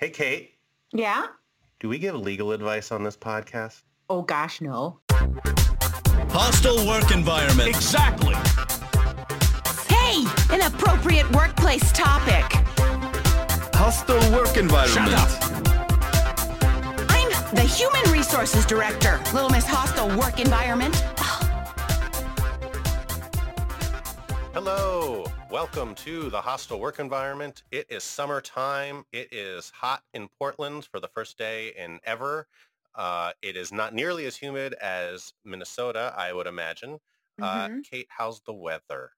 Hey, Kate, Yeah? do we give legal advice on this podcast? Oh gosh, no. Hostile work environment. Exactly. Hey, an appropriate workplace topic. Hostile work environment. Shut up. I'm the Human Resources Director. Little Miss Hostile Work Environment. Hello, welcome to the hostile work environment. It is summertime. It is hot in Portland for the first day in ever. Uh, it is not nearly as humid as Minnesota, I would imagine. Uh, Mhm. Kate, how's the weather?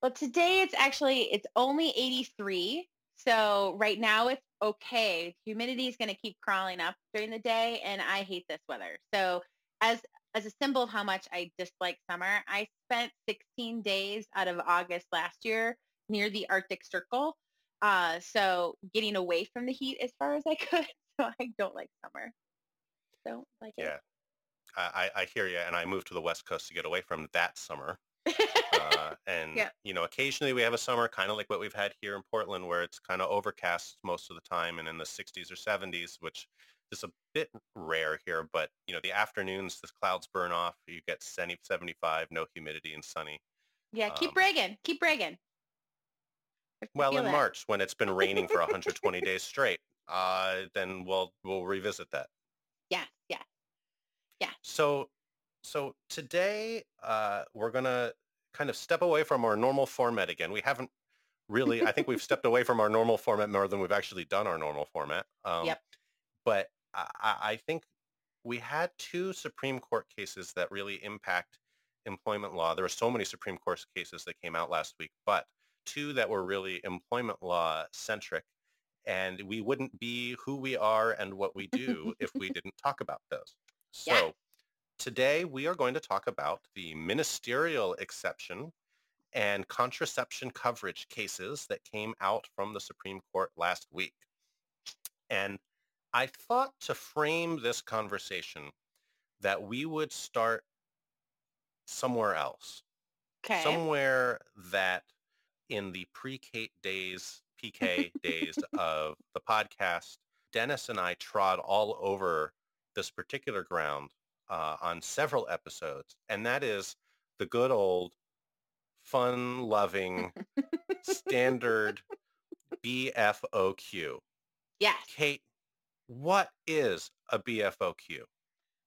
Well, today it's actually it's only 83. So right now it's okay. Humidity is going to keep crawling up during the day and I hate this weather. So as as a symbol of how much I dislike summer, I spent 16 days out of August last year near the Arctic Circle. Uh, so getting away from the heat as far as I could. So I don't like summer. Don't like it. Yeah, I, I I hear you. And I moved to the West Coast to get away from that summer. Uh, and, Yeah. you know, occasionally we have a summer kind of like what we've had here in Portland where it's kind of overcast most of the time and in the 60s or 70s, which is a bit rare here. But, you know, the afternoons, the clouds burn off. You get 70, 75, no humidity and sunny. yeah, keep um, bragging. Keep bragging. Well, in. March when it's been raining for 120 days straight, uh, then we'll, we'll revisit that. Yeah, yeah, yeah. So, so today uh, we're gonna kind of step away from our normal format again. We haven't really. I think we've stepped away from our normal format more than we've actually done our normal format. Um, Yep. But I, think we had two Supreme Court cases that really impact employment law. There were so many Supreme Court cases that came out last week, but two that were really employment law centric. And we wouldn't be who we are and what we do if we didn't talk about those. So Yeah. today we are going to talk about the ministerial exception and contraception coverage cases that came out from the Supreme Court last week. And I thought to frame this conversation that we would start somewhere else, Okay. somewhere that in the pre-Kate days, PK days of the podcast, Dennis and I trod all over this particular ground uh, on several episodes, and that is the good old fun-loving standard BFOQ. yes. Kate, what is a BFOQ?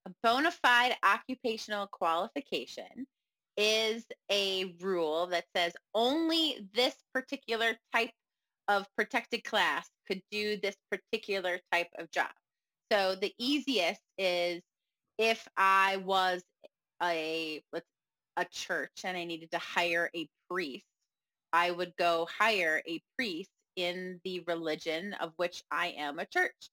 A bona fide occupational qualification is a rule that says only this particular type of protected class could do this particular type of job. So the easiest is if I was a a church and I needed to hire a priest, I would go hire a priest in the religion of which I am a church.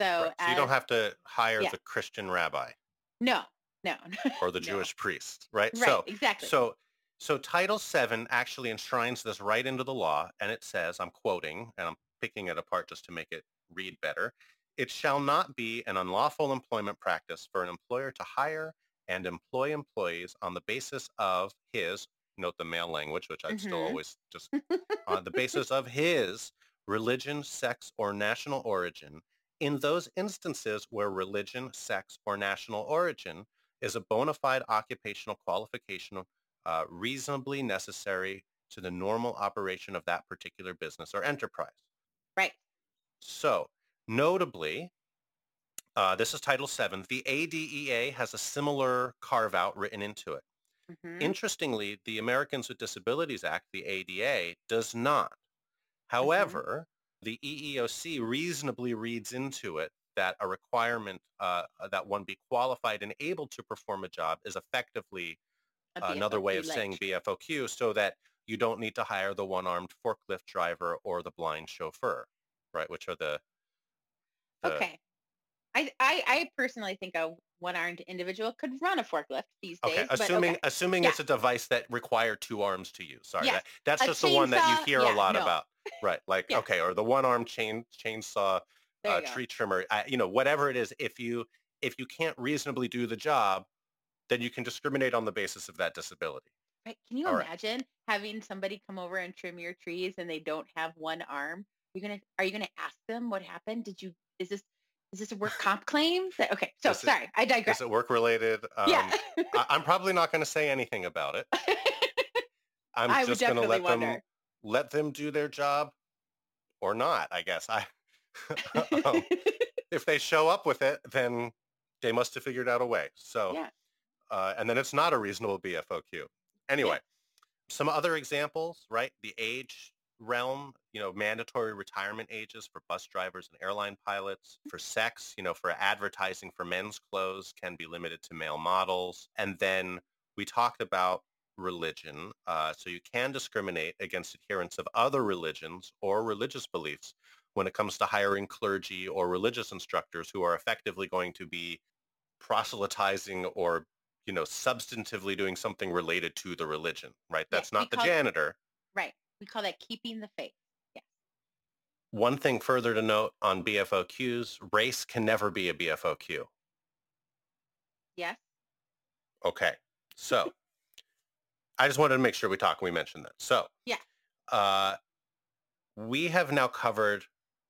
So, Right. So you don't have to hire yeah. the Christian rabbi no, no, or the No. Jewish priest, right? Right, So, exactly. so, so Title VII actually enshrines this right into the law, and it says, I'm quoting, and I'm picking it apart just to make it read better. It shall not be an unlawful employment practice for an employer to hire and employ employees on the basis of his, note the male language, which I'd still Mhm. always just, on the basis of his religion, sex, or national origin in those instances where religion, sex, or national origin is a bona fide occupational qualification uh, reasonably necessary to the normal operation of that particular business or enterprise. right. So notably, uh, this is Title VII. The ADEA has a similar carve-out written into it. Mhm. Interestingly, the Americans with Disabilities Act, the ADA, does not. However, the EEOC reasonably reads into it that a requirement uh, that one be qualified and able to perform a job is effectively another way of saying. BFOQ so that you don't need to hire the one-armed forklift driver or the blind chauffeur, right? Which are the, the Okay. I, I, I personally think a one-armed individual could run a forklift these days. Okay, but assuming okay. assuming Yeah. it's a device that require two arms to use. Sorry, Yes. that, that's A just the one that you hear yeah, a lot no. about, right? Like Yeah. okay, or the one arm chain chainsaw, uh, tree trimmer, I, you know, whatever it is. If you if you can't reasonably do the job, then you can discriminate on the basis of that disability. Right. Can you All right. imagine having somebody come over and trim your trees and they don't have one arm? You're gonna are you gonna ask them what happened? Did you is this is this a work comp claim? That- Okay, so Is it- sorry, I digress. Is it work related? Um, yeah. I, I'm probably not going to say anything about it. I'm I just going to let them wonder. Let them do their job or not. I guess I. um, if they show up with it, then they must have figured out a way. So, Yeah. uh, and then it's not a reasonable BFOQ. Anyway, some other examples, right? The age realm, you know, mandatory retirement ages for bus drivers and airline pilots. For sex, you know, for advertising for men's clothes can be limited to male models. And then we talked about religion. Uh, so you can discriminate against adherents of other religions or religious beliefs when it comes to hiring clergy or religious instructors who are effectively going to be proselytizing or you know substantively doing something related to the religion right Yeah, that's not the janitor right. We call that keeping the faith. one thing further to note on bfoqs race can never be a bfoq Yes. okay so i just wanted to make sure we talk we mentioned that so Yeah. uh, we have now covered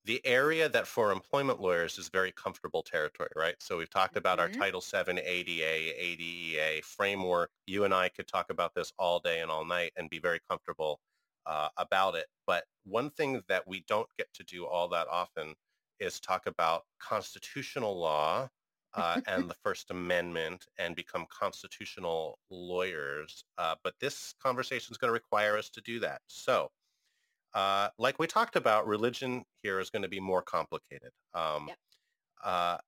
the area that for employment lawyers is very comfortable territory, right? So we've talked about our Mhm. Title VII, ADA, ADEA framework. You and I could talk about this all day and all night and be very comfortable uh, about it. But one thing that we don't get to do all that often is talk about constitutional law uh, and the First Amendment and become constitutional lawyers. Uh, but this conversation is going to require us to do that. So uh, like we talked about, religion here is going to be more complicated. Um, Yep. uh,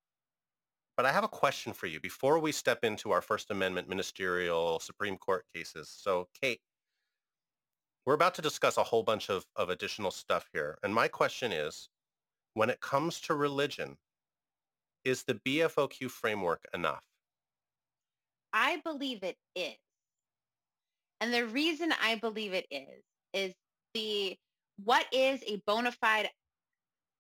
but I have a question for you before we step into our First Amendment ministerial Supreme Court cases. So, Kate, we're about to discuss a whole bunch of, of additional stuff here. And my question is, when it comes to religion, is the BFOQ framework enough? I believe it is. And the reason I believe it is, is the what is a bona fide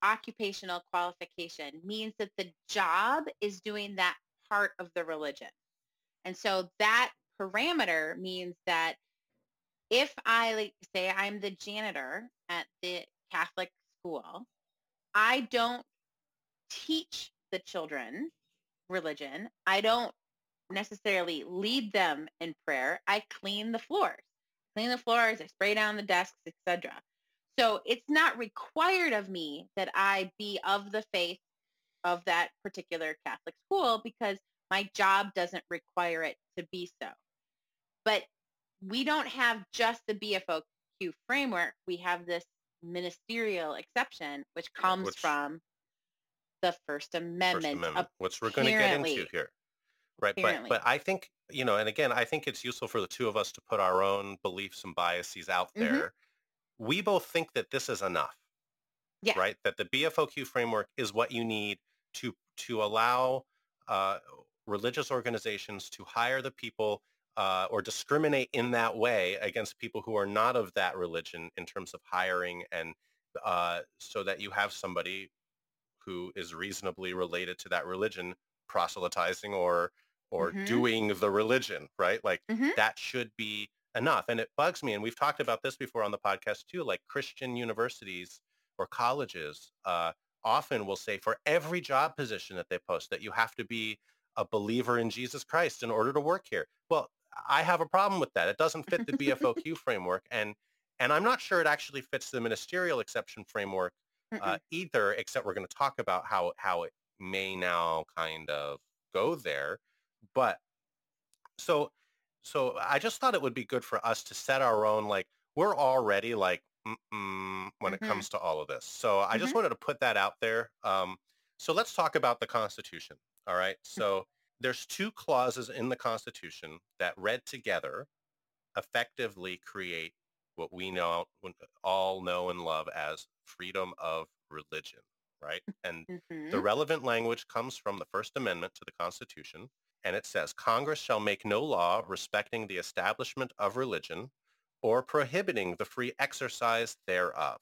occupational qualification means that the job is doing that part of the religion. And so that parameter means that if I like say I'm the janitor at the Catholic school, I don't teach the children religion. I don't necessarily lead them in prayer. I clean the floors. Clean the floors, I spray down the desks, etc. So it's not required of me that I be of the faith of that particular Catholic school because my job doesn't require it to be so. But we don't have just the BFOQ framework. We have this ministerial exception, which comes which- from the First Amendment. First Amendment, which we're going to get into here. Right. But, Apparently. but I think, you know, and again, I think it's useful for the two of us to put our own beliefs and biases out Mhm. there. We both think that this is enough. Yeah. Right. That the BFOQ framework is what you need to to allow uh, religious organizations to hire the people uh, or discriminate in that way against people who are not of that religion in terms of hiring and uh, so that you have somebody who is reasonably related to that religion proselytizing or or Mhm. doing the religion, right? Like Mhm. that should be enough. And it bugs me, and we've talked about this before on the podcast too, like Christian universities or colleges uh, often will say for every job position that they post that you have to be a believer in Jesus Christ in order to work here. Well, I have a problem with that. It doesn't fit the BFOQ framework. And and I'm not sure it actually fits the ministerial exception framework uh, either, except we're going to talk about how how it may now kind of go there. But so so I just thought it would be good for us to set our own like we're already like when Mhm. it comes to all of this. So I just Mhm. wanted to put that out there. Um, so let's talk about the Constitution. All right. So there's two clauses in the Constitution that read together effectively create what we know all know and love as freedom of religion, right? And Mhm. the relevant language comes from the First Amendment to the Constitution, and it says, Congress shall make no law respecting the establishment of religion or prohibiting the free exercise thereof.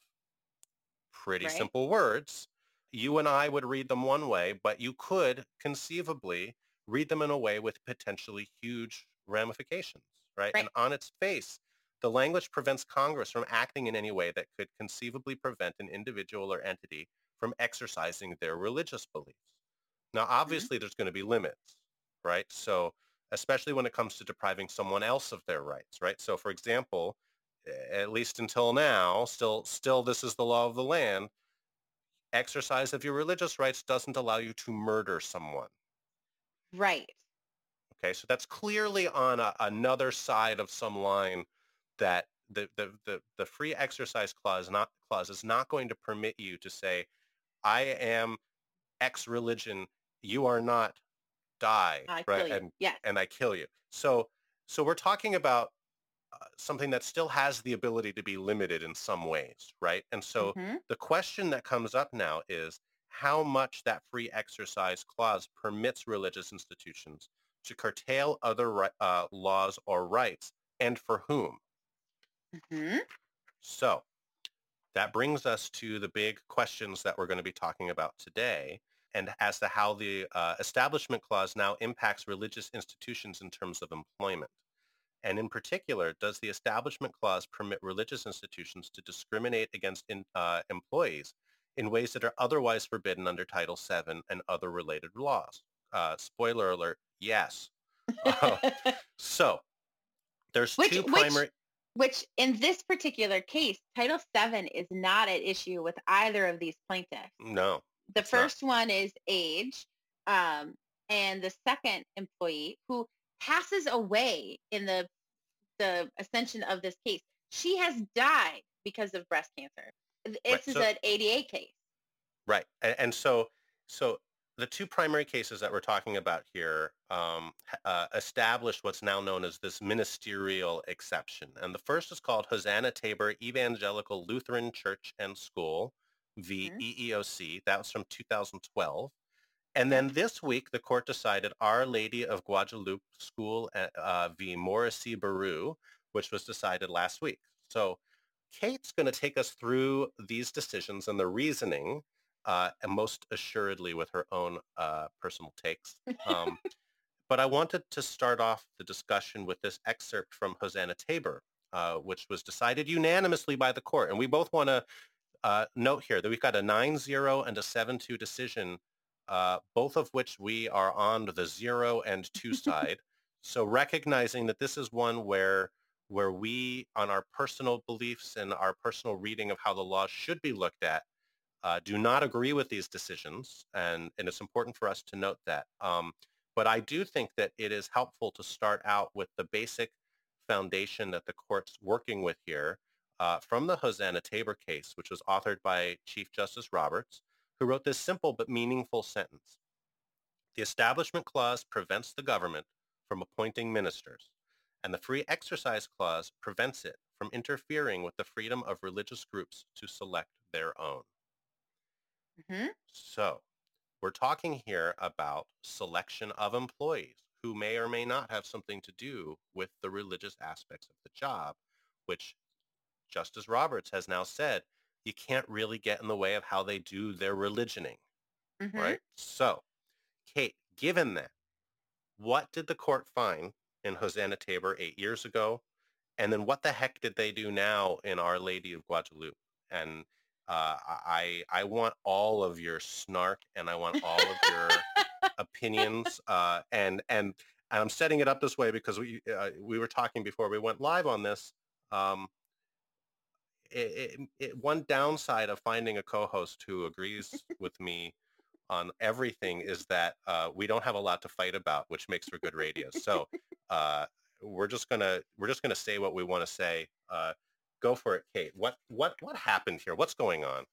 Pretty Right. simple words. You and I would read them one way, but you could conceivably read them in a way with potentially huge ramifications, right? Right. And on its face, the language prevents Congress from acting in any way that could conceivably prevent an individual or entity from exercising their religious beliefs. Now, mm-hmm. obviously, there's going to be limits, right? So, especially when it comes to depriving someone else of their rights, right? So, for example, at least until now, still, still, this is the law of the land. Exercise of your religious rights doesn't allow you to murder someone. Right. Okay, so that's clearly on a, another side of some line that the, the, the, the free exercise clause not clause is not going to permit you to say, I am X religion, you are not, die, I right? And Yes. and I kill you. So so we're talking about uh, something that still has the ability to be limited in some ways, right? And so Mhm. the question that comes up now is how much that free exercise clause permits religious institutions to curtail other uh, laws or rights and for whom. Mhm. So that brings us to the big questions that we're going to be talking about today and as to how the uh, Establishment Clause now impacts religious institutions in terms of employment. And in particular, does the Establishment Clause permit religious institutions to discriminate against in, uh, employees in ways that are otherwise forbidden under Title VII and other related laws? Uh, spoiler alert, yes. So there's Which- two primary... Which in this particular case, Title VII is not at issue with either of these plaintiffs. no. The It's not. first one is age, um, and the second employee who passes away in the the ascension of this case, she has died because of breast cancer. This is so- an ADA case. Right. And, and so, so the two primary cases that we're talking about here um, uh, established what's now known as this ministerial exception. And the first is called Hosanna Tabor Evangelical Lutheran Church and School, v. Mhm. EEOC. That was from 2012. And then this week, the court decided Our Lady of Guadalupe School uh, uh, v. Morrissey Berru, which was decided last week. So Kate's going to take us through these decisions and the reasoning uh, and most assuredly with her own uh, personal takes. Um, but I wanted to start off the discussion with this excerpt from Hosanna Tabor, uh, which was decided unanimously by the court. And we both want to uh, note here that we've got a 9-0 and a 7-2 decision, uh, both of which we are on the 0 and 2 side. So recognizing that this is one where where we, on our personal beliefs and our personal reading of how the law should be looked at, uh, do not agree with these decisions, and, and it's important for us to note that. Um, but I do think that it is helpful to start out with the basic foundation that the court's working with here uh, from the Hosanna Tabor case, which was authored by Chief Justice Roberts, who wrote this simple but meaningful sentence. The Establishment Clause prevents the government from appointing ministers, and the Free Exercise Clause prevents it from interfering with the freedom of religious groups to select their own. Mhm. So we're talking here about selection of employees who may or may not have something to do with the religious aspects of the job, which Justice Roberts has now said you can't really get in the way of how they do their religioning, Mhm. right? So, Kate, given that, what did the court find in Hosanna Tabor eight years ago? And then what the heck did they do now in Our Lady of Guadalupe? And uh, I I want all of your snark and I want all of your opinions. Uh, and and and I'm setting it up this way because we uh, we were talking before we went live on this. Um, it, it, it, one downside of finding a co-host who agrees with me on everything is that uh, we don't have a lot to fight about, which makes for good radio. So uh, we're just gonna we're just gonna say what we want to say. Go for it, Kate. What what what happened here? What's going on?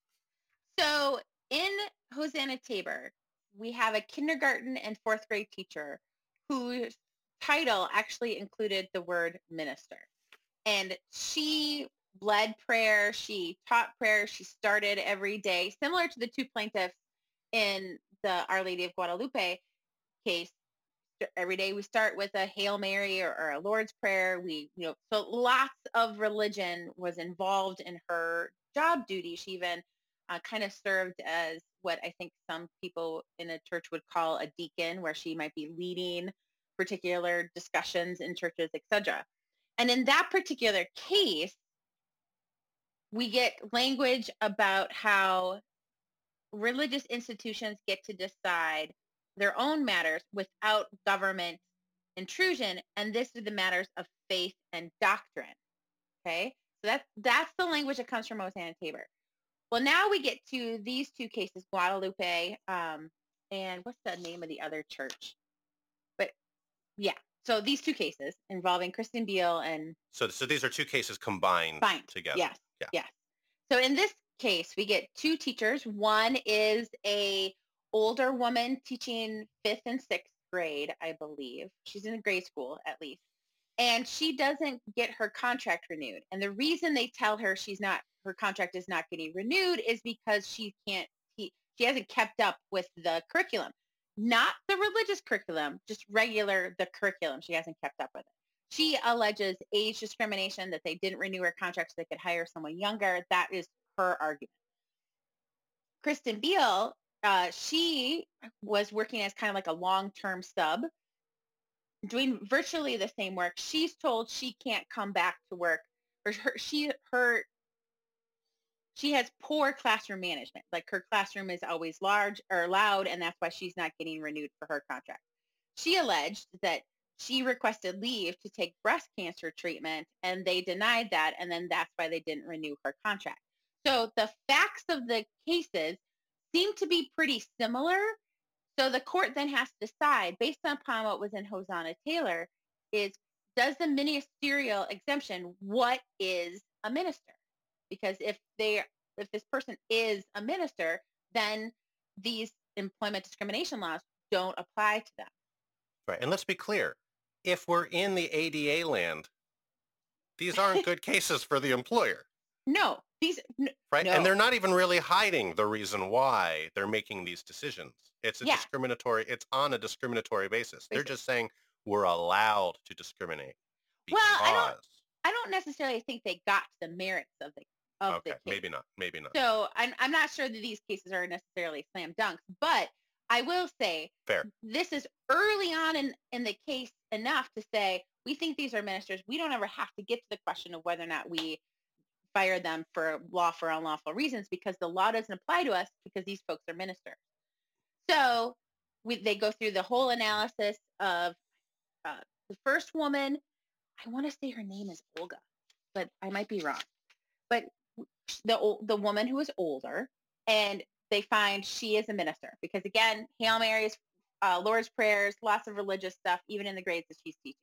So in Hosanna Tabor, we have a kindergarten and fourth grade teacher whose title actually included the word minister. And she led prayer, she taught prayer, she started every day, similar to the two plaintiffs in the Our Lady of Guadalupe case. Every day we start with a Hail Mary or, or a Lord's Prayer. We, you know, so lots of religion was involved in her job duty. She even uh, kind of served as what I think some people in a church would call a deacon, where she might be leading particular discussions in churches, etc. And in that particular case, we get language about how religious institutions get to decide their own matters without government intrusion. And this is the matters of faith and doctrine. Okay. So that's, that's the language that comes from Hosanna Tabor. Well, now we get to these two cases, Guadalupe, um, and what's the name of the other church? But yeah, so these two cases involving Kristen Biel and So, so these are two cases combined Fine. together. Yes. Yeah. Yes. So in this case, we get two teachers. One is a older woman teaching fifth and sixth grade, I believe. She's in a grade school at least. And she doesn't get her contract renewed. And the reason they tell her she's not her contract is not getting renewed is because she can't te- she hasn't kept up with the curriculum. Not the religious curriculum, just regular the curriculum. She hasn't kept up with it. She alleges age discrimination, that they didn't renew her contract so they could hire someone younger. That is her argument. Kristen Biel, uh, she was working as kind of like a long-term sub, doing virtually the same work. She's told she can't come back to work, or her, she her she has poor classroom management. Like her classroom is always large or loud, and that's why she's not getting renewed for her contract. She alleged that she requested leave to take breast cancer treatment and they denied that and then that's why they didn't renew her contract. So the facts of the cases seem to be pretty similar. So the court then has to decide based upon what was in Hosanna Taylor is does the ministerial exemption what is a minister? Because if they if this person is a minister, then these employment discrimination laws don't apply to them. Right. And let's be clear. If we're in the ADA land, these aren't good cases for the employer, No, these n- right? No. And they're not even really hiding the reason why they're making these decisions. It's a Yeah. discriminatory, it's on a discriminatory basis. They're just saying we're allowed to discriminate. Well, I don't- I don't necessarily think they got to the merits of the of okay, the case. maybe not. Maybe not. So I'm I'm not sure that these cases are necessarily slam dunks, but I will say Fair. this is early on in, in the case enough to say we think these are ministers. We don't ever have to get to the question of whether or not we fire them for lawful or unlawful reasons because the law doesn't apply to us because these folks are ministers. So we, they go through the whole analysis of uh, the first woman. I want to say her name is Olga, but I might be wrong. But the the woman who is older, and they find she is a minister because again, Hail Marys, uh, Lord's prayers, lots of religious stuff, even in the grades that she's teaching.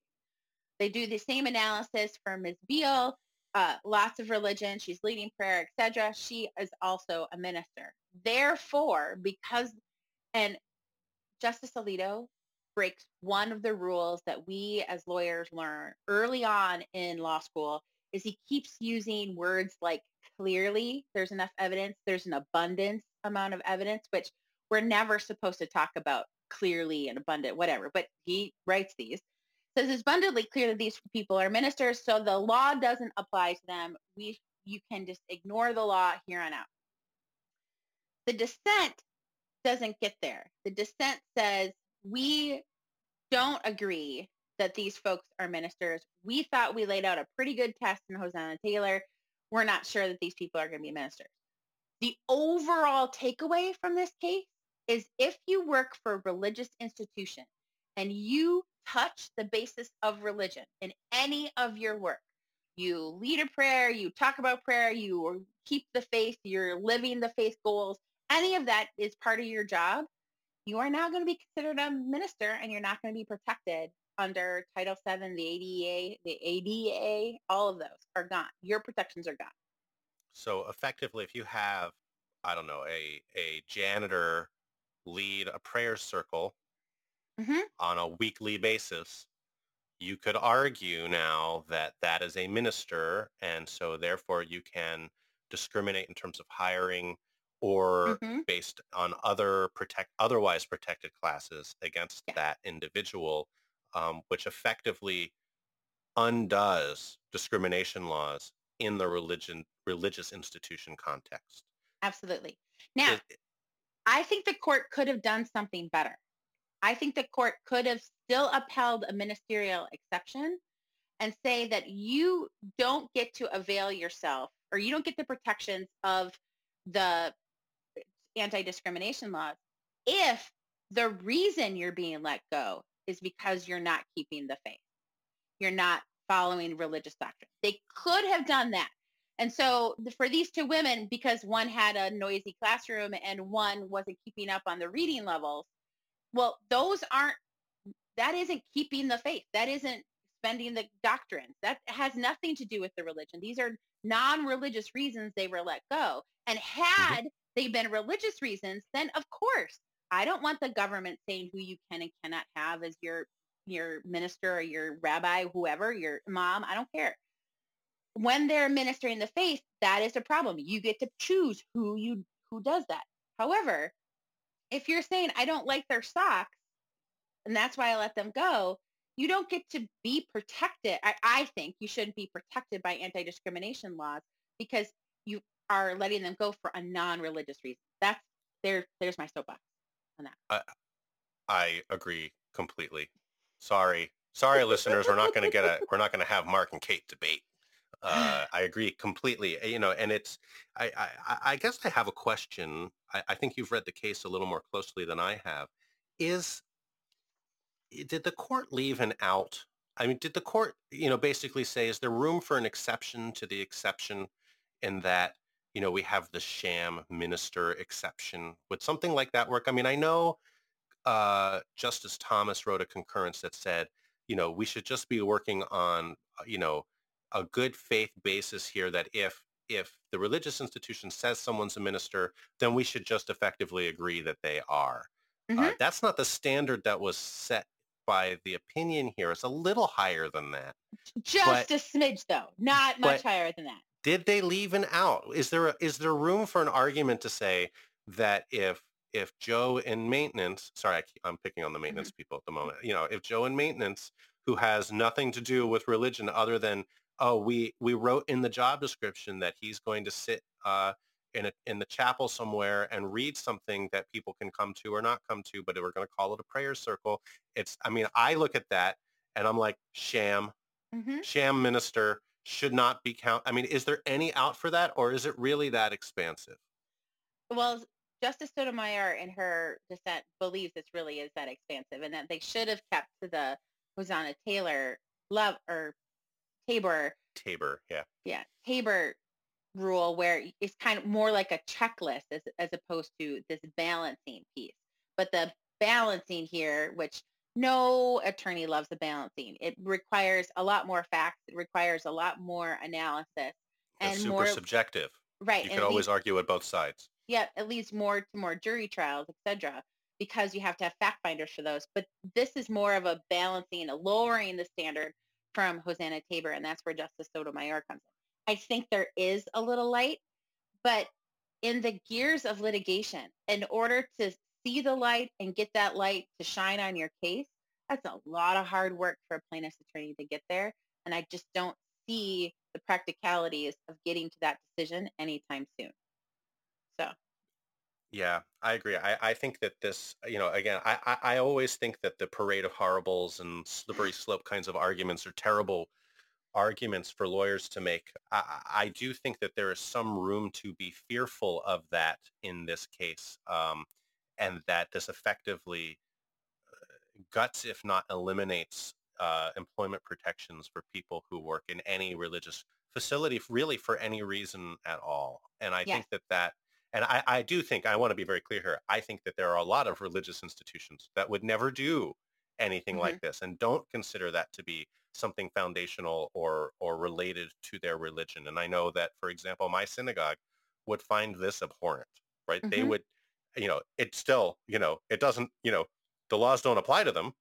They do the same analysis for Ms. Biel, uh, lots of religion. She's leading prayer, etc. She is also a minister. Therefore, because and Justice Alito breaks one of the rules that we as lawyers learn early on in law school is he keeps using words like clearly there's enough evidence there's an abundance amount of evidence which we're never supposed to talk about clearly and abundant whatever but he writes these says it's abundantly clear that these people are ministers so the law doesn't apply to them we you can just ignore the law here on out the dissent doesn't get there the dissent says we don't agree that these folks are ministers. We thought we laid out a pretty good test in Hosanna Taylor. We're not sure that these people are going to be ministers. The overall takeaway from this case is if you work for a religious institution and you touch the basis of religion in any of your work, you lead a prayer, you talk about prayer, you keep the faith, you're living the faith goals, any of that is part of your job, you are now going to be considered a minister and you're not going to be protected under Title VII, the ADA, the ADA, all of those are gone. Your protections are gone. So effectively, if you have, I don't know, a, a janitor lead a prayer circle Mhm. on a weekly basis, you could argue now that that is a minister, and so therefore you can discriminate in terms of hiring or Mhm. based on other protect otherwise protected classes against Yeah. that individual, um, which effectively undoes discrimination laws in the religion religious institution context. Absolutely. Now, It- I think the court could have done something better. I think the court could have still upheld a ministerial exception and say that you don't get to avail yourself or you don't get the protections of the anti-discrimination laws if the reason you're being let go is because you're not keeping the faith. You're not following religious doctrine. They could have done that. And so for these two women, because one had a noisy classroom and one wasn't keeping up on the reading levels, well, those aren't, that isn't keeping the faith. That isn't spending the doctrines. That has nothing to do with the religion. These are non-religious reasons they were let go. And Mm-hmm. had they been religious reasons, then of course, I don't want the government saying who you can and cannot have as your your minister or your rabbi, whoever, your mom, I don't care. When they're ministering the faith, that is a problem. You get to choose who you who does that. However, if you're saying I don't like their socks and that's why I let them go, you don't get to be protected. I, I think you shouldn't be protected by anti-discrimination laws because you are letting them go for a non-religious reason. That's there. There's my soapbox on that. I agree completely. Sorry, sorry, listeners. We're not going to get a. We're not going to have Mark and Kate debate. Uh, I agree completely. You know, and it's. I. I, I guess I have a question. I, I think you've read the case a little more closely than I have. Is did the court leave an out? I mean, did the court, you know, basically say, is there room for an exception to the exception in that, you know, we have the sham minister exception? Would something like that work? I mean, I know uh, Justice Thomas wrote a concurrence that said, you know, we should just be working on, uh, you know, a good faith basis here that if if the religious institution says someone's a minister, then we should just effectively agree that they are. Uh, Mhm. that's not the standard that was set by the opinion here. It's a little higher than that. Just but- a smidge though, not much higher than that. Did they leave an out? Is there a, is there room for an argument to say that if if Joe in maintenance, sorry, I, keep- I'm picking on the maintenance people at the moment. You know, if Joe in maintenance, who has nothing to do with religion other than oh, we we wrote in the job description that he's going to sit uh, in a in the chapel somewhere and read something that people can come to or not come to, but we're going to call it a prayer circle. It's, I mean, I look at that and I'm like, sham, hmm sham minister should not be count. I mean, is there any out for that, or is it really that expansive? Well, Justice Sotomayor in her dissent believes this really is that expansive and that they should have kept to the Hosanna Taylor love or Tabor, Tabor, yeah, yeah, Tabor rule where it's kind of more like a checklist as, as opposed to this balancing piece. But the balancing here, which no attorney loves the balancing, it requires a lot more facts. It requires a lot more analysis it's and super more subjective. right. You could always leads- argue at both sides. yeah, it leads more to more jury trials, etc., because you have to have fact finders for those. But this is more of a balancing, a lowering the standard from Hosanna Tabor, and that's where Justice Sotomayor comes in. I think there is a little light, but in the gears of litigation, in order to see the light and get that light to shine on your case, that's a lot of hard work for a plaintiff's attorney to get there. And I just don't see the practicalities of getting to that decision anytime soon. Yeah, I agree. I, I think that this, you know, again, I, I, I always think that the parade of horribles and slippery slope kinds of arguments are terrible arguments for lawyers to make. I, I do think that there is some room to be fearful of that in this case, um, and that this effectively uh, guts, if not eliminates, uh, employment protections for people who work in any religious facility, really for any reason at all. And I Yes. think that that and I, I do think, I want to be very clear here, I think that there are a lot of religious institutions that would never do anything like this and don't consider that to be something foundational or, or related to their religion. And I know that, for example, my synagogue would find this abhorrent, right? They Mhm. would, you know, it still, you know, it doesn't, you know, the laws don't apply to them,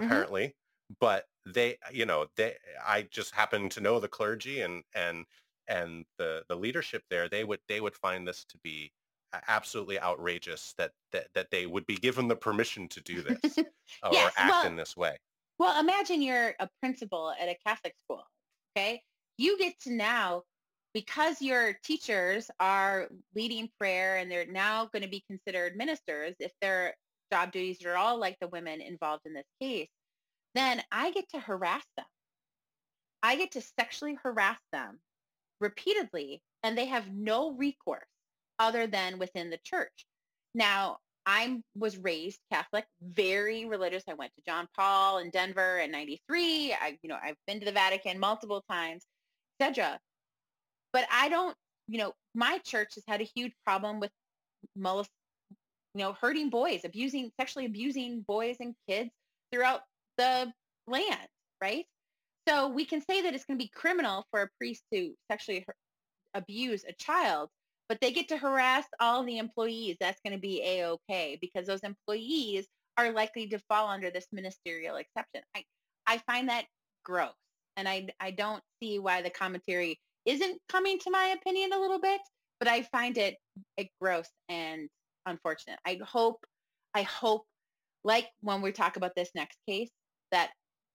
Mhm. apparently, but they, you know, they, I just happen to know the clergy and, and, and the the leadership there they would they would find this to be absolutely outrageous that that, that they would be given the permission to do this or act well- in this way Well, imagine you're a principal at a Catholic school, okay? You get to now, because your teachers are leading prayer and they're now going to be considered ministers, if their job duties are all like the women involved in this case, then I get to harass them. I get to sexually harass them repeatedly and they have no recourse other than within the church. Now, I was raised Catholic, very religious. I went to John Paul in Denver in 93. I, you know, I've been to the Vatican multiple times, etc. But I don't, you know, my church has had a huge problem with molest, you know, hurting boys, abusing, sexually abusing boys and kids throughout the land, right? So we can say that it's going to be criminal for a priest to sexually abuse a child, but they get to harass all the employees. That's going to be a-okay because those employees are likely to fall under this ministerial exception. I, I find that gross. And I, I don't see why the commentary isn't coming to my opinion a little bit, but I find it, it gross and unfortunate. I hope, I hope, like when we talk about this next case, that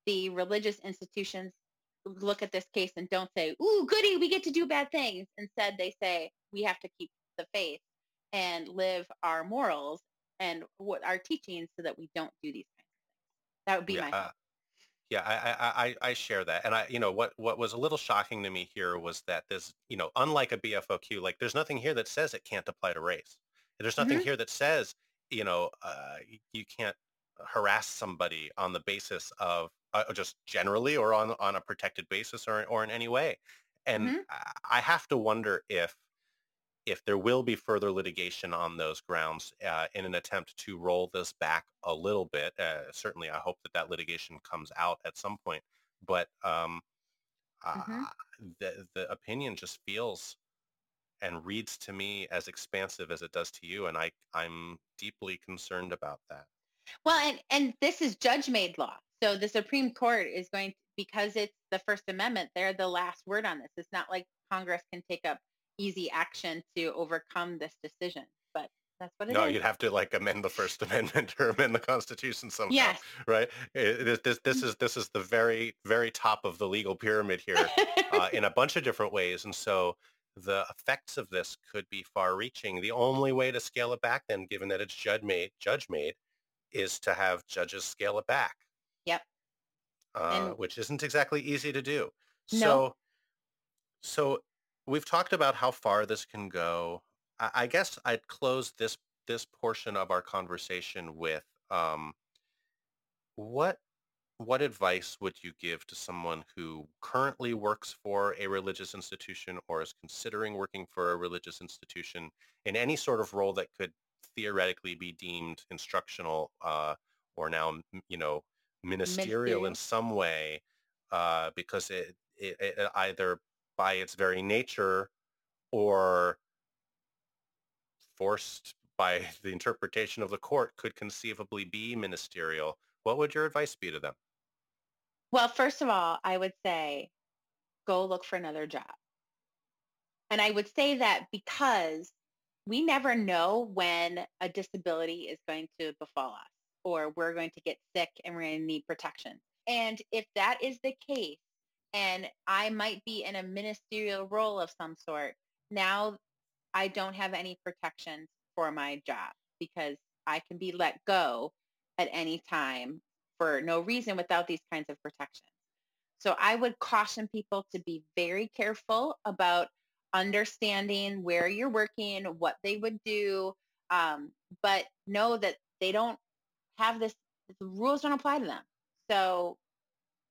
the religious institutions look at this case and don't say, ooh, goody, we get to do bad things. Instead, they say, we have to keep the faith and live our morals and what our teachings so that we don't do these kinds of things. That would be Yeah, my uh, yeah, I, I, I, I share that, and I, you know, what, what was a little shocking to me here was that this, you know, unlike a BFOQ, like there's nothing here that says it can't apply to race. There's nothing Mhm. here that says, you know, uh, you can't harass somebody on the basis of uh, just generally or on on a protected basis or or in any way. And Mhm. I have to wonder if if there will be further litigation on those grounds uh, in an attempt to roll this back a little bit. Uh, certainly, I hope that that litigation comes out at some point. But um, Mhm. uh, the the opinion just feels and reads to me as expansive as it does to you, and I I'm deeply concerned about that. Well, and and this is judge-made law. So the Supreme Court is going to, because it's the First Amendment, they're the last word on this. It's not like Congress can take up easy action to overcome this decision, but that's what it is. No, you'd have to like amend the First Amendment or amend the Constitution somehow, Yes. right? Eh, This this this is this is the very very top of the legal pyramid here. uh, in a bunch of different ways. And so the effects of this could be far reaching. The only way to scale it back then, given that it's judge made, judge made, is to have judges scale it back, Yep. uh, which isn't exactly easy to do. No. So, so we've talked about how far this can go. I, I guess I'd close this this portion of our conversation with um, what what advice would you give to someone who currently works for a religious institution or is considering working for a religious institution in any sort of role that could theoretically be deemed instructional uh, or now, you know, ministerial in some way uh, because it, it, it either by its very nature or forced by the interpretation of the court could conceivably be ministerial. What would your advice be to them? Well, first of all, I would say go look for another job. And I would say that because we never know when a disability is going to befall us or we're going to get sick and we're going to need protection. And if that is the case, and I might be in a ministerial role of some sort, now I don't have any protections for my job because I can be let go at any time for no reason without these kinds of protections. So I would caution people to be very careful about understanding where you're working, what they would do, um, but know that they don't have this, the rules don't apply to them. So,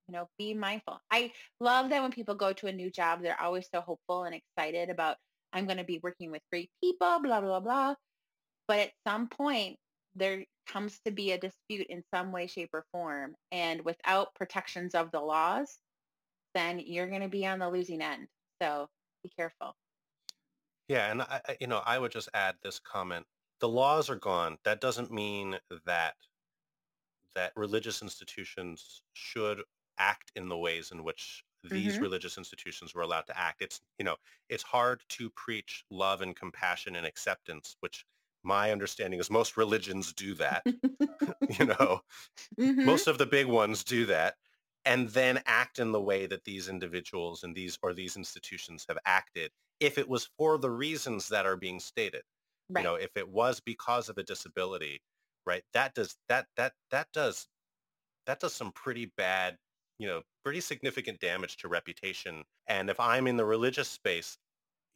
you know, be mindful. I love that when people go to a new job, they're always so hopeful and excited about, I'm going to be working with great people, blah, blah, blah. But at some point, there comes to be a dispute in some way, shape, or form. And without protections of the laws, then you're going to be on the losing end. So be careful. Yeah, and I, you know, I would just add this comment: the laws are gone. That doesn't mean that that religious institutions should act in the ways in which these Mhm. religious institutions were allowed to act. It's you know, it's hard to preach love and compassion and acceptance, which my understanding is most religions do that. you know, Mhm. most of the big ones do that and then act in the way that these individuals and these or these institutions have acted if it was for the reasons that are being stated right. you know if it was because of a disability right that does that that that does that does some pretty bad you know pretty significant damage to reputation. And if I'm in the religious space,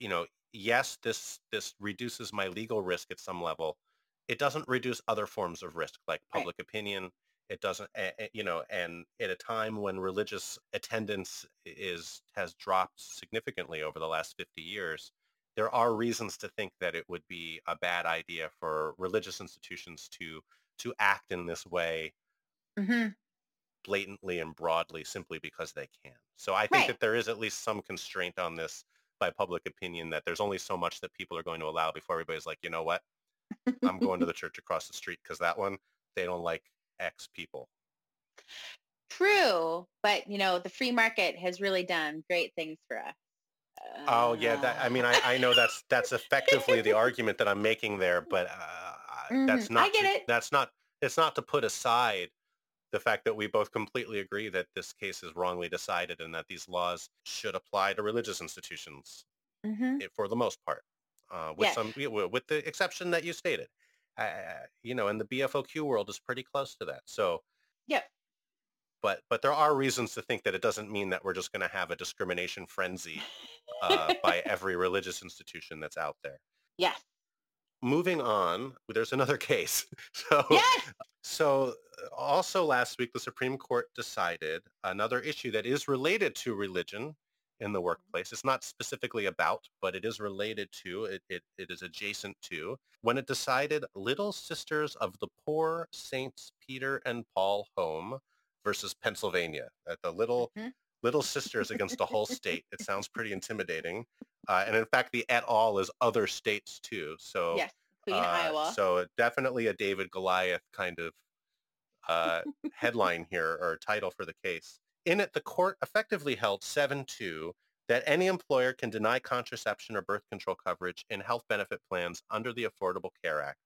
you know, yes, this this reduces my legal risk at some level. It doesn't reduce other forms of risk like Right. public opinion. It doesn't, you know, and at a time when religious attendance is has dropped significantly over the last 50 years, there are reasons to think that it would be a bad idea for religious institutions to to act in this way hmm blatantly and broadly simply because they can. So I think Right. that there is at least some constraint on this by public opinion that there's only so much that people are going to allow before everybody's like, you know what? I'm going to the church across the street because that one, they don't like X people. True, but you know the free market has really done great things for us. Oh yeah, that I mean I, I know that's that's effectively the argument that I'm making there, but uh, that's Mhm, not I get to- it. that's not it's not to put aside the fact that we both completely agree that this case is wrongly decided and that these laws should apply to religious institutions hmm for the most part, uh, with Yeah. some with the exception that you stated. Uh, you know, and the BFOQ world is pretty close to that. So, Yep. but but there are reasons to think that it doesn't mean that we're just going to have a discrimination frenzy uh, by every religious institution that's out there. yes. Moving on, there's another case. So, Yes. so also last week, the Supreme Court decided another issue that is related to religion in the workplace. It's not specifically about, but it is related to, it, it, it is adjacent to, when it decided Little Sisters of the Poor Saints Peter and Paul Home versus Pennsylvania. At the little Mhm. Little Sisters against a whole state. It sounds pretty intimidating. Uh, and in fact, the et al is other states too. So Yes. Including uh, Iowa. So definitely a David Goliath kind of uh, headline here or title for the case. In it, the court effectively held 7-2 that any employer can deny contraception or birth control coverage in health benefit plans under the Affordable Care Act.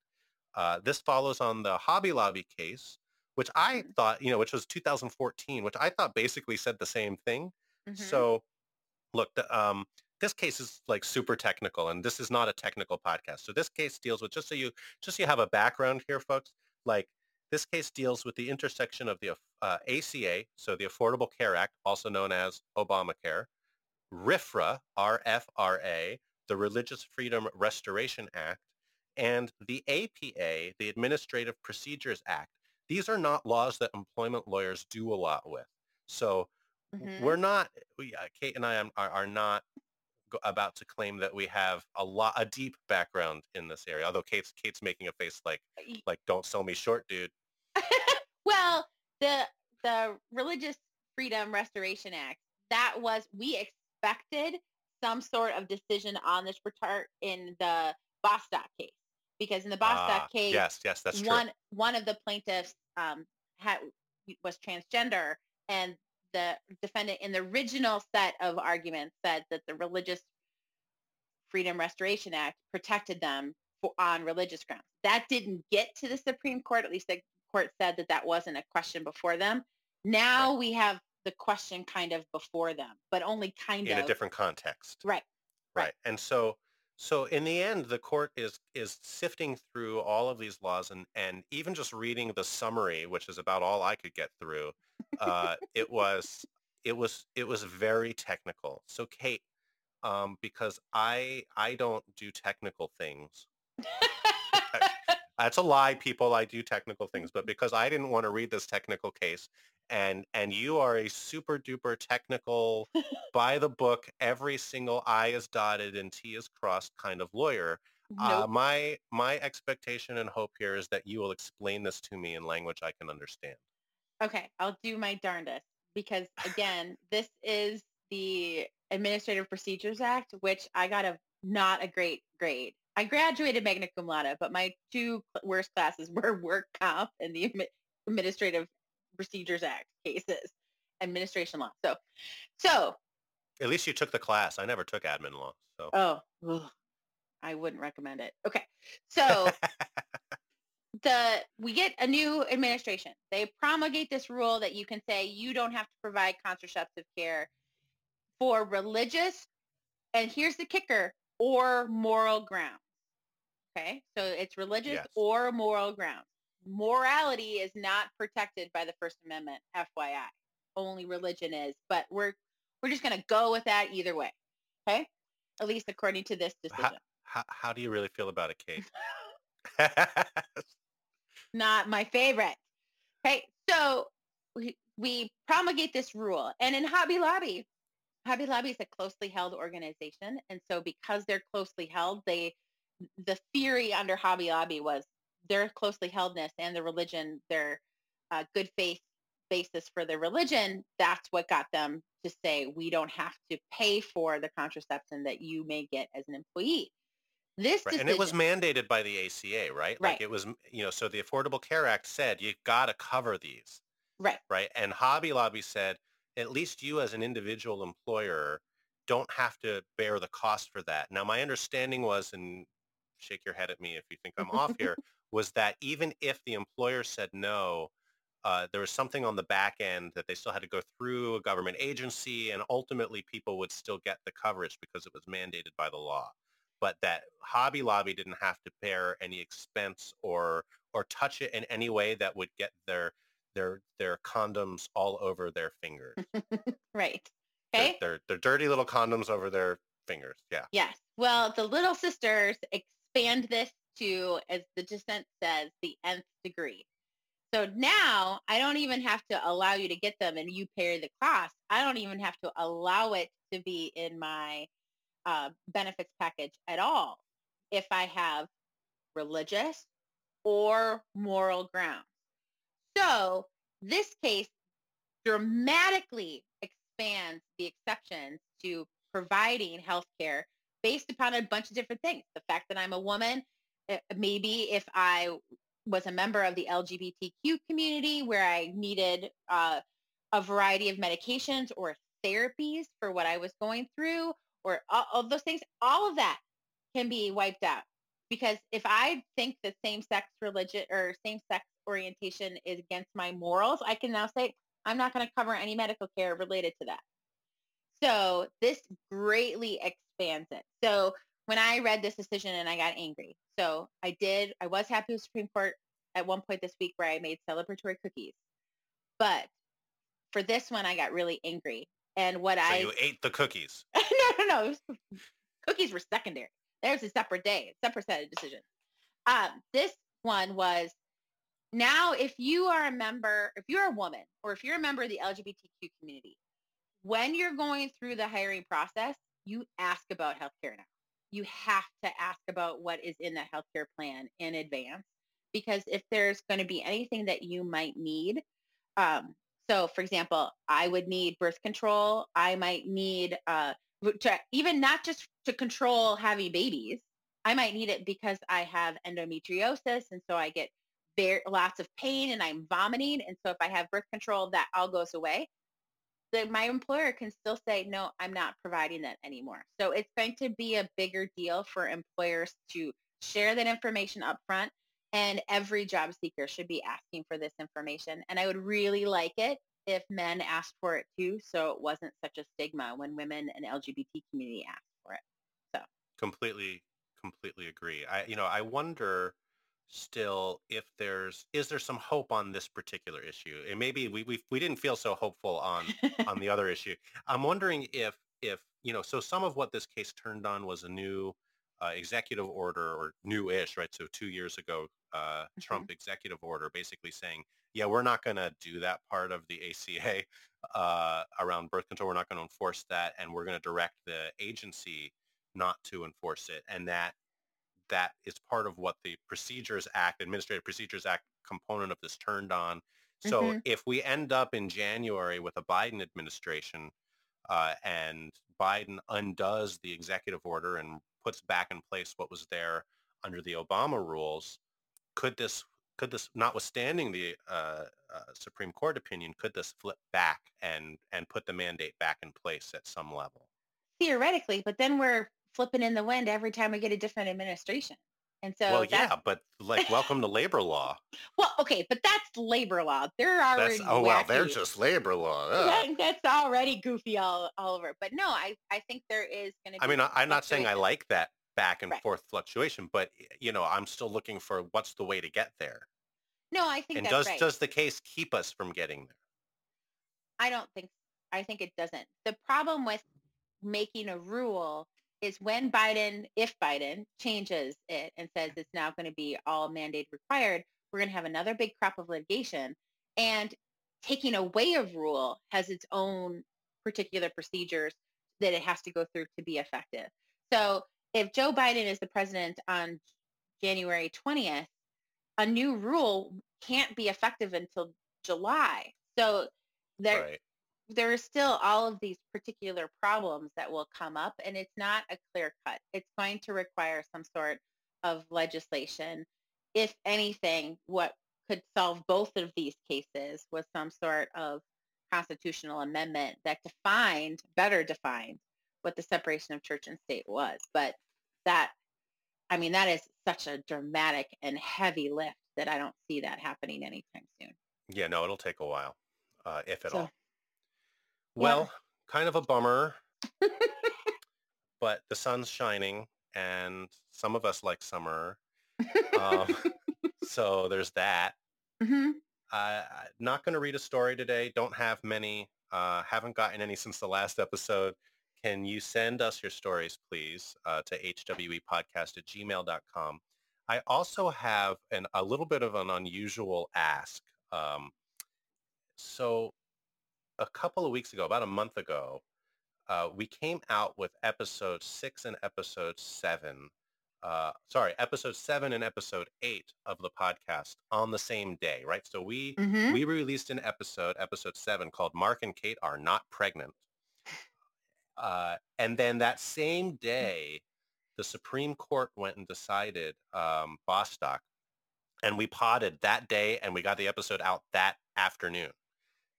Uh, this follows on the Hobby Lobby case, which I Mhm. thought, you know, which was 2014, which I thought basically said the same thing. Mhm. So, look, the, um, this case is like super technical, and this is not a technical podcast. So this case deals with just so you just so you have a background here, folks. Like this case deals with the intersection of the uh, ACA, so the Affordable Care Act, also known as Obamacare, RFRA, R-F-R-A, the Religious Freedom Restoration Act, and the APA, the Administrative Procedures Act. These are not laws that employment lawyers do a lot with. So Mhm. we're not we, uh, kate and i am, are, are not go- about to claim that we have a lot a deep background in this area although kate's kate's making a face like like don't sell me short dude well, the the Religious Freedom Restoration Act that was we expected some sort of decision on this part in the Bostock case because in the Bostock Ah, case, yes yes that's true one one of the plaintiffs um, had was transgender, and the defendant in the original set of arguments said that the Religious Freedom Restoration Act protected them for, on religious grounds. That didn't get to the Supreme Court. At least the court said that that wasn't a question before them. Now we have the question kind of before them, but only kind in of in a different context right. right. right. and so so in the end the court is is sifting through all of these laws and and even just reading the summary which is about all i could get through uh it was it was it was very technical so kate um because i i don't do technical things that's a lie people i do technical things but because i didn't want to read this technical case and and you are a super duper technical by the book every single i is dotted and t is crossed kind of lawyer uh, my my expectation and hope here is that you will explain this to me in language i can understand Okay, I'll do my darndest because again, this is the Administrative Procedures Act, which I got a not a great grade. I graduated magna cum laude, but my two worst classes were work comp and the Administrative Procedures Act cases, administration law. So, so at least you took the class i never took admin law so oh, ugh, I wouldn't recommend it. Okay, so the we get a new administration. They promulgate this rule that you can say you don't have to provide contraceptive care for religious and here's the kicker or moral grounds. Okay? So it's religious Yes. or moral grounds. Morality is not protected by the First Amendment, FYI. only religion is, but we're we're just going to go with that either way. Okay? At least according to this decision. How, how do you really feel about it, Kate? Not my favorite. Okay? So we, we promulgate this rule. And in Hobby Lobby, Hobby Lobby is a closely held organization. And so because they're closely held, they the theory under Hobby Lobby was their closely heldness and the religion, their uh, good faith basis for their religion, that's what got them to say we don't have to pay for the contraception that you may get as an employee. This right. and it was mandated by the ACA, right? Right. Like it was, you know, so the Affordable Care Act said you got to cover these, right. right? And Hobby Lobby said at least you as an individual employer don't have to bear the cost for that. Now, my understanding was, and shake your head at me if you think I'm off here, was that even if the employer said no, uh, there was something on the back end that they still had to go through a government agency and ultimately people would still get the coverage because it was mandated by the law. But that hobby lobby didn't have to bear any expense or or touch it in any way that would get their their their condoms all over their fingers. Right. Okay. their, their, their dirty little condoms over their fingers. Yeah. Yes. Well the little sisters expand this to as the dissent says the nth degree so now I don't even have to allow you to get them and you pay the cost. I don't even have to allow it to be in my uh, benefits package at all if I have religious or moral grounds. So this case dramatically expands the exceptions to providing health care based upon a bunch of different things. The fact that I'm a woman, eh, maybe if I was a member of the LGBTQ community where I needed uh, a variety of medications or therapies for what I was going through or all, all those things, all of that can be wiped out. Because if I think that same-sex religion or same-sex orientation is against my morals, I can now say, I'm not going to cover any medical care related to that. So this greatly expands it. So when I read this decision and I got angry, so I did, I was happy with Supreme Court at one point this week where I made celebratory cookies. But for this one, I got really angry. And what so I... you ate the cookies. no, no, no. Was, cookies were secondary. There's a separate day, separate set of decisions. Um, this one was now if you are a member, if you're a woman or if you're a member of the LGBTQ community, when you're going through the hiring process, you ask about healthcare now you have to ask about what is in that healthcare plan in advance because if there's going to be anything that you might need, um, so for example, I would need birth control. I might need uh, to even not just to control having babies. I might need it because I have endometriosis and so I get lots of pain and I'm vomiting. And so if I have birth control, that all goes away the, my employer can still say, no, I'm not providing that anymore. So it's going to be a bigger deal for employers to share that information up front. And every job seeker should be asking for this information. And I would really like it if men asked for it too, so it wasn't such a stigma when women and LGBT community ask for it. So completely, completely agree. I, you know, I wonder still if there's is there some hope on this particular issue? And maybe we we, we didn't feel so hopeful on on the other issue. I'm wondering if if you know so some of what this case turned on was a new uh, executive order or new-ish right? So two years ago uh, mm-hmm. trump executive order basically saying yeah we're not going to do that part of the aca uh, around birth control. We're not going to enforce that and we're going to direct the agency not to enforce it. And that that is part of what the Procedures Act, Administrative Procedures Act component of this turned on. So mm-hmm. if we end up in January with a Biden administration uh, and Biden undoes the executive order and puts back in place what was there under the Obama rules, could this could this, notwithstanding the uh, uh, Supreme Court opinion, could this flip back and and put the mandate back in place at some level? Theoretically, but then we're flipping in the wind every time we get a different administration. And so well, yeah, but like, welcome to labor law. Well, okay, but that's labor law. They're already that's, oh well, they're just labor law. That, that's already goofy all, all over. But no, I, I think there is going to. Be I mean, I, am not saying I like that back and right. forth fluctuation, but you know, I'm still looking for what's the way to get there. No, I think and does right. does the case keep us from getting there? I don't think I think it doesn't. The problem with making a rule is when Biden, if Biden changes it and says it's now going to be all mandate required, we're going to have another big crop of litigation. And taking away a rule has its own particular procedures that it has to go through to be effective. So if Joe Biden is the president on January 20th, a new rule can't be effective until July. So there Right. There are still all of these particular problems that will come up and it's not a clear cut. It's going to require some sort of legislation. If anything, what could solve both of these cases was some sort of constitutional amendment that defined, better defined what the separation of church and state was. But that, I mean, that is such a dramatic and heavy lift that I don't see that happening anytime soon. Yeah, no, it'll take a while, uh, if at So, all. Well, kind of a bummer, but the sun's shining and some of us like summer. Um, so there's that. hmm Uh, not going to read a story today. Don't have many. Uh, haven't gotten any since the last episode. Can you send us your stories, please, uh, to hwepodcast at gmail.com. I also have an, a little bit of an unusual ask. Um, so a couple of weeks ago, about a month ago, uh, we came out with episode six and episode seven. Uh, sorry, episode seven and episode eight of the podcast on the same day, right? So we hmm we released an episode, episode seven, called "Mark and Kate Are Not Pregnant," uh, and then that same day, the Supreme Court went and decided um, Bostock, and we potted that day, and we got the episode out that afternoon.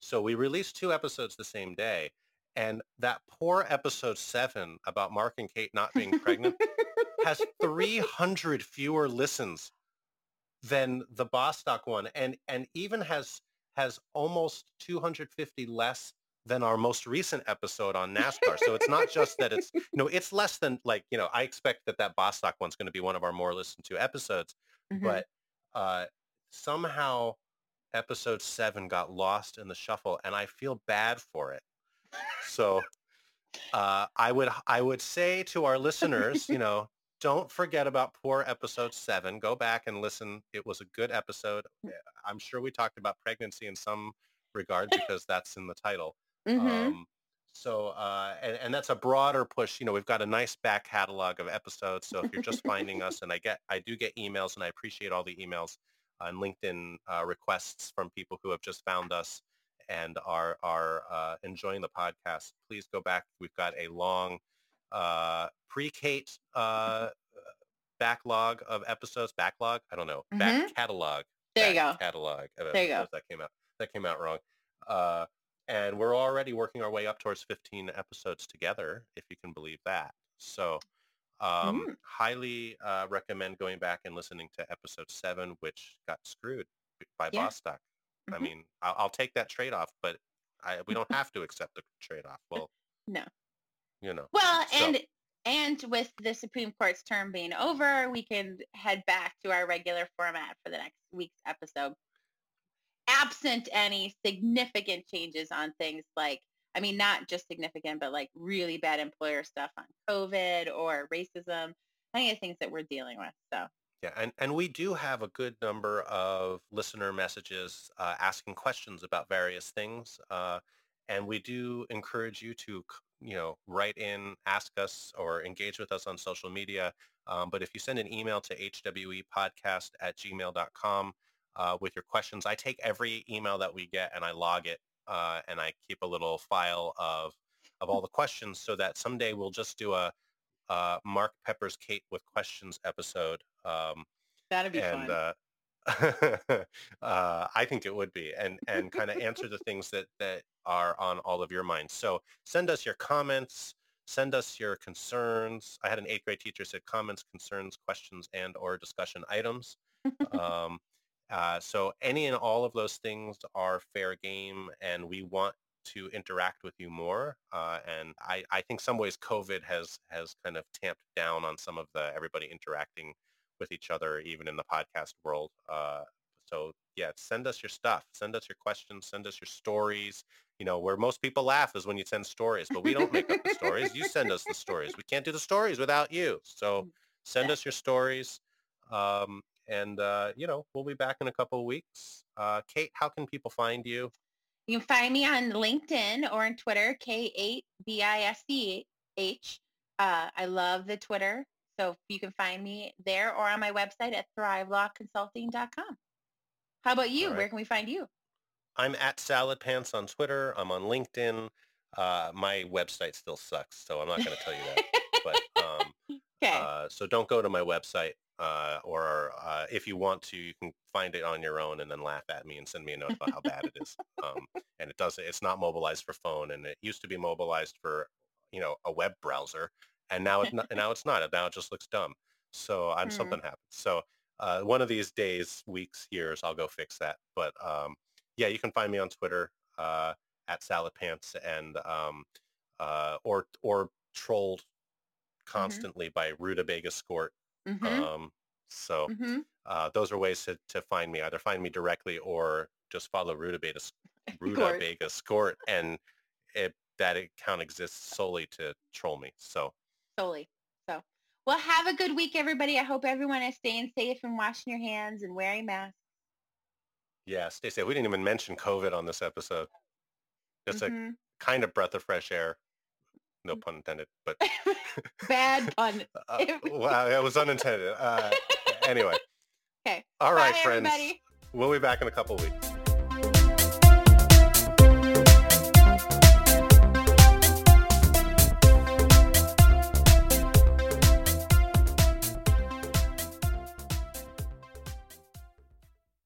So we released two episodes the same day, and that poor episode seven about Mark and Kate not being pregnant has 300 fewer listens than the Bostock one and and even has has almost 250 less than our most recent episode on NASCAR. So it's not just that it's you know it's less than like you know I expect that that Bostock one's going to be one of our more listened to episodes, Mhm. but uh, somehow episode seven got lost in the shuffle, and I feel bad for it. So uh, I would I would say to our listeners, you know, don't forget about poor episode seven. Go back and listen. It was a good episode. I'm sure we talked about pregnancy in some regard because that's in the title. Mhm. Um, so, uh, and, and that's a broader push. You know, we've got a nice back catalog of episodes. So if you're just finding us, and I get, I do get emails, and I appreciate all the emails and LinkedIn uh, requests from people who have just found us and are are uh, enjoying the podcast. Please go back. We've got a long uh, pre-Kate uh, backlog of episodes. Backlog? I don't know. Back catalog there you go. catalog of There you go. that came out that came out wrong uh, and we're already working our way up towards 15 episodes together if you can believe that so um, Mm. highly uh, recommend going back and listening to episode 7 which got screwed by Yeah. Bostock I Mhm. mean I'll, I'll take that trade-off but I, we don't have to accept the trade-off well No. you know Well, So- and and with the Supreme Court's term being over, we can head back to our regular format for the next week's episode. Absent any significant changes on things like, I mean, not just significant, but like really bad employer stuff on COVID or racism, any of things that we're dealing with. So, Yeah, and, and we do have a good number of listener messages uh, asking questions about various things. Uh, and we do encourage you to, you know, write in, ask us, or engage with us on social media. Um, but if you send an email to hwepodcast at gmail.com uh, with your questions, I take every email that we get and I log it uh, and I keep a little file of, of all the questions so that someday we'll just do a, uh, Mark Pepper's Kate with questions episode. Um, that'd be and fun. uh, uh, I think it would be, and and kind of answer the things that that are on all of your minds. So send us your comments, send us your concerns. I had an eighth grade teacher said comments, concerns, questions, and or discussion items. um, uh, so any and all of those things are fair game, and we want to interact with you more. Uh, and I, I think some ways COVID has has kind of tamped down on some of the everybody interacting with each other, even in the podcast world. Uh, so yeah, send us your stuff, send us your questions, send us your stories, you know, where most people laugh is when you send stories, but we don't make up the stories. You send us the stories. We can't do the stories without you. So send us your stories. Um, and, uh, you know, we'll be back in a couple of weeks. Uh, Kate, how can people find you? You can find me on LinkedIn or on Twitter, K8BISCH. Uh, I love the Twitter. So you can find me there or on my website at thrivelawconsulting.com. How about you? Right. Where can we find you? I'm at Salad Pants on Twitter. I'm on LinkedIn. Uh, my website still sucks, so I'm not going to tell you that. but um, Okay. uh, so don't go to my website, uh, or uh, if you want to, you can find it on your own and then laugh at me and send me a note about how bad it is. Um, and it does. It's not mobilized for phone, and it used to be mobilized for, you know, a web browser, and now it's not. now it's not. Now it just looks dumb. So I'm Hmm. something happened. So uh, one of these days, weeks, years, I'll go fix that. But um, yeah, you can find me on Twitter uh, at Salad Pants and um, uh, or or trolled constantly by Rutabaga Scort. Mm-hmm. Um, so mm-hmm. uh, those are ways to, to find me. Either find me directly or just follow Rutabaga. Rutabaga Scort, and it, that account exists solely to troll me. So Solely. So, well, have a good week, everybody. I hope everyone is staying safe and washing your hands and wearing masks. yeah, stay safe. We didn't even mention COVID on this episode. Just a Mhm. kind of breath of fresh air. No pun intended, but Bad pun. uh, wow, it was unintended. Uh, anyway, Okay. all right, Bye, friends. everybody. We'll be back in a couple weeks.